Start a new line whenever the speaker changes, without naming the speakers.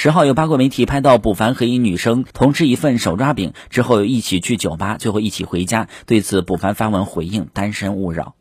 十号有八卦媒体拍到卜凡和一女生同吃一份手抓饼之后，一起去酒吧，最后一起回家。对此，卜凡发文回应：单身勿扰。